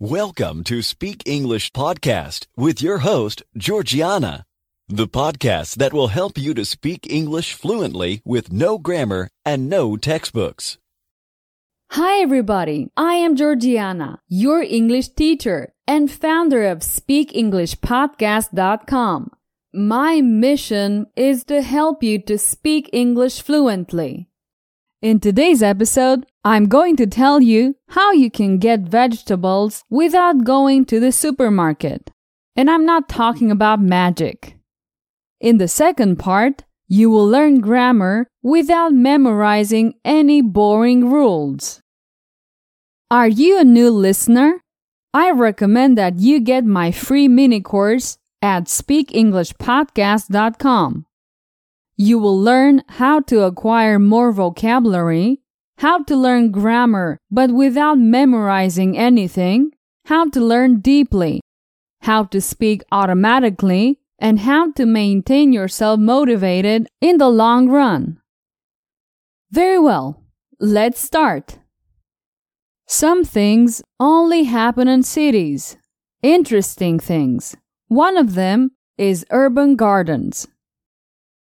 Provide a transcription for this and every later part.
Welcome to Speak English Podcast with your host, Georgiana, the podcast that will help you to speak English fluently with no grammar and no textbooks. Hi, everybody. I am Georgiana, your English teacher and founder of SpeakEnglishPodcast.com. My mission is to help you to speak English fluently. In today's episode, I'm going to tell you how you can get vegetables without going to the supermarket. And I'm not talking about magic. In the second part, you will learn grammar without memorizing any boring rules. Are you a new listener? I recommend that you get my free mini course at speakenglishpodcast.com. You will learn how to acquire more vocabulary, how to learn grammar but without memorizing anything, how to learn deeply, how to speak automatically, and how to maintain yourself motivated in the long run. Very well, let's start. Some things only happen in cities. Interesting things. One of them is urban gardens.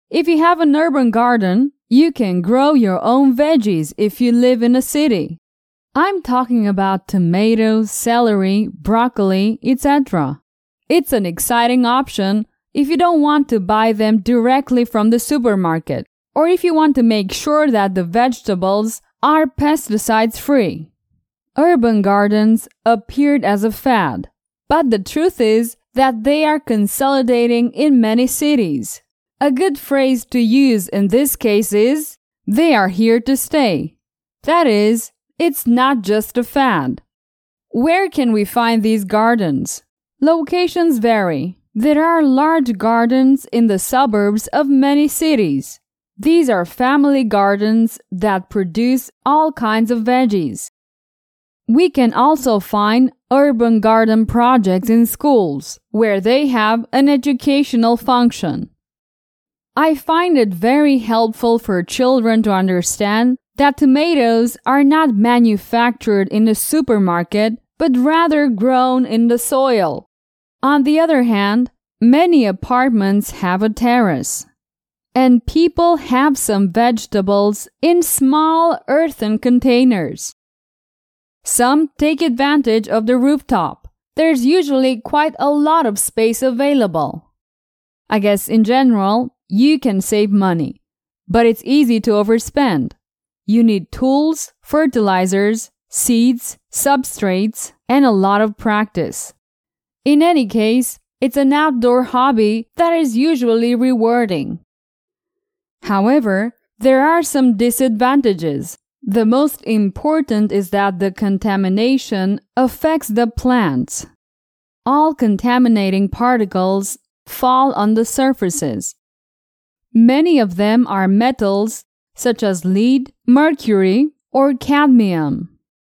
If you have an urban garden, you can grow your own veggies if you live in a city. I'm talking about tomatoes, celery, broccoli, etc. It's an exciting option if you don't want to buy them directly from the supermarket, or if you want to make sure that the vegetables are pesticides free. Urban gardens appeared as a fad, but the truth is that they are consolidating in many cities. A good phrase to use in this case is, they are here to stay. That is, it's not just a fad. Where can we find these gardens? Locations vary. There are large gardens in the suburbs of many cities. These are family gardens that produce all kinds of veggies. We can also find urban garden projects in schools where they have an educational function. I find it very helpful for children to understand that tomatoes are not manufactured in the supermarket, but rather grown in the soil. On the other hand, many apartments have a terrace. And people have some vegetables in small earthen containers. Some take advantage of the rooftop. There's usually quite a lot of space available. I guess in general, you can save money, but it's easy to overspend. You need tools, fertilizers, seeds, substrates, and a lot of practice. In any case, it's an outdoor hobby that is usually rewarding. However, there are some disadvantages. The most important is that the contamination affects the plants. All contaminating particles fall on the surfaces. Many of them are metals such as lead, mercury, or cadmium.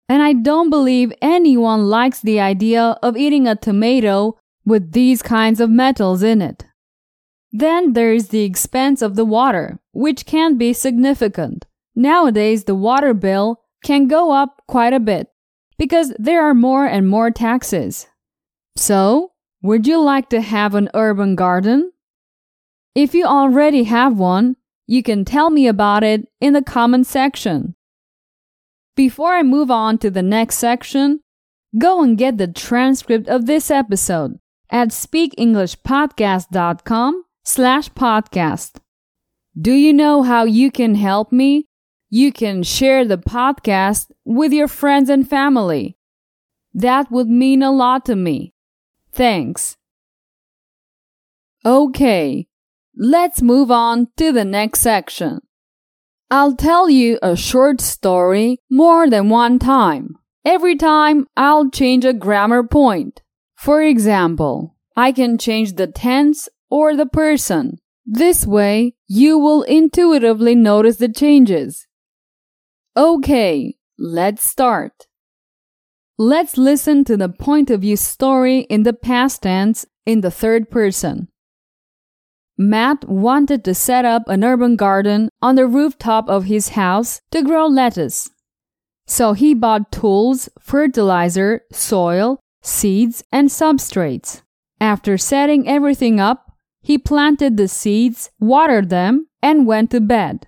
And I don't believe anyone likes the idea of eating a tomato with these kinds of metals in it. Then there is the expense of the water, which can be significant. Nowadays, the water bill can go up quite a bit because there are more and more taxes. So, would you like to have an urban garden? If you already have one, you can tell me about it in the comment section. Before I move on to the next section, go and get the transcript of this episode at speakenglishpodcast.com slash podcast. Do you know how you can help me? You can share the podcast with your friends and family. That would mean a lot to me. Thanks. Okay, Let's move on to the next section. I'll tell you a short story more than one time. Every time I'll change a grammar point. For example, I can change the tense or the person. This way, you will intuitively notice the changes. Okay, let's start. Let's listen to the point of view story in the past tense in the third person. Matt wanted to set up an urban garden on the rooftop of his house to grow lettuce. So he bought tools, fertilizer, soil, seeds, and substrates. After setting everything up, he planted the seeds, watered them, and went to bed.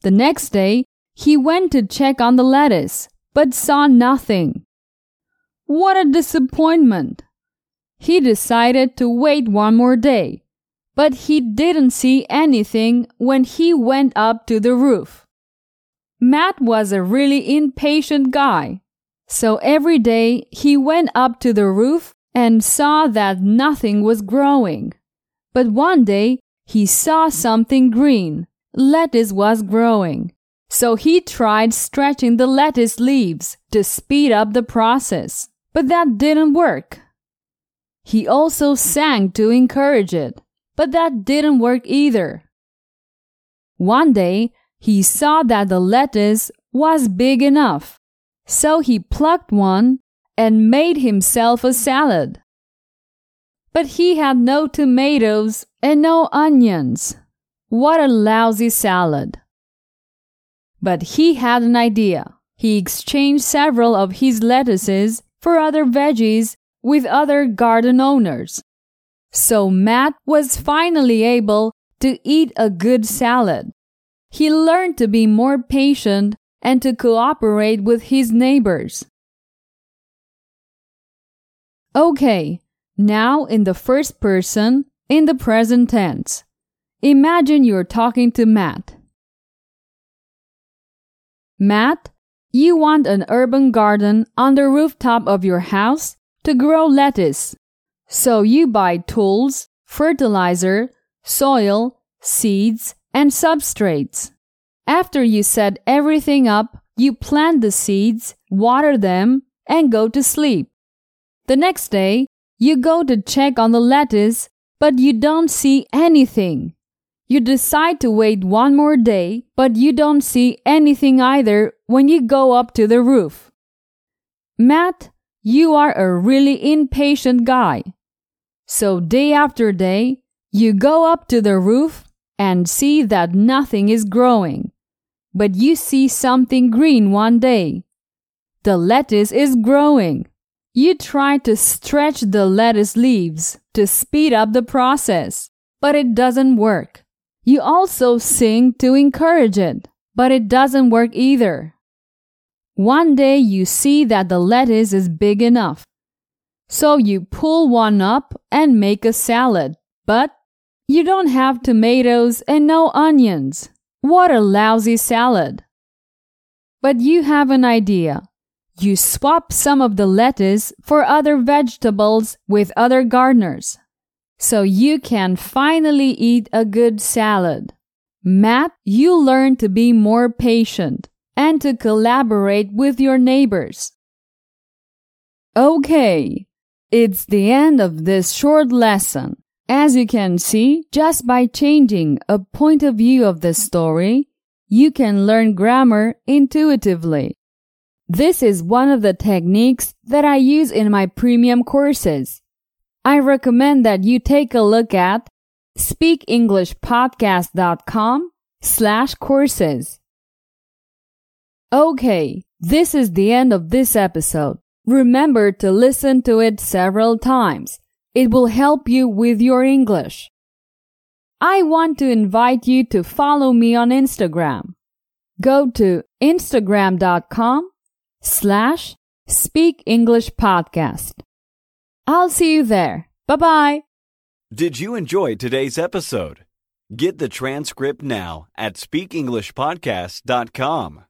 The next day, he went to check on the lettuce, but saw nothing. What a disappointment! He decided to wait one more day, but he didn't see anything when he went up to the roof. Matt was a really impatient guy, so every day he went up to the roof and saw that nothing was growing. But one day he saw something green. Lettuce was growing. So he tried stretching the lettuce leaves to speed up the process. But that didn't work. He also sang to encourage it, but that didn't work either. One day, he saw that the lettuce was big enough, so he plucked one and made himself a salad. But he had no tomatoes and no onions. What a lousy salad! But he had an idea. He exchanged several of his lettuces for other veggies with other garden owners. So Matt was finally able to eat a good salad. He learned to be more patient and to cooperate with his neighbors. Okay, now in the first person, in the present tense. Imagine you're talking to Matt. Matt, you want an urban garden on the rooftop of your house to grow lettuce. So you buy tools, fertilizer, soil, seeds, and substrates. After you set everything up, you plant the seeds, water them, and go to sleep. The next day, you go to check on the lettuce, but you don't see anything. You decide to wait one more day, but you don't see anything either when you go up to the roof. Matt, you are a really impatient guy. So, day after day, you go up to the roof and see that nothing is growing. But you see something green one day. The lettuce is growing. You try to stretch the lettuce leaves to speed up the process, but it doesn't work. You also sing to encourage it, but it doesn't work either. One day you see that the lettuce is big enough. So you pull one up and make a salad, but you don't have tomatoes and no onions. What a lousy salad! But you have an idea. You swap some of the lettuce for other vegetables with other gardeners so you can finally eat a good salad. Matt, you learn to be more patient and to collaborate with your neighbors. Okay, it's the end of this short lesson. As you can see, just by changing a point of view of the story, you can learn grammar intuitively. This is one of the techniques that I use in my premium courses. I recommend that you take a look at speakenglishpodcast.com slash courses. Okay, this is the end of this episode. Remember to listen to it several times. It will help you with your English. I want to invite you to follow me on Instagram. Go to instagram.com slash speak English podcast. I'll see you there. Bye bye. Did you enjoy today's episode? Get the transcript now at speakenglishpodcast.com.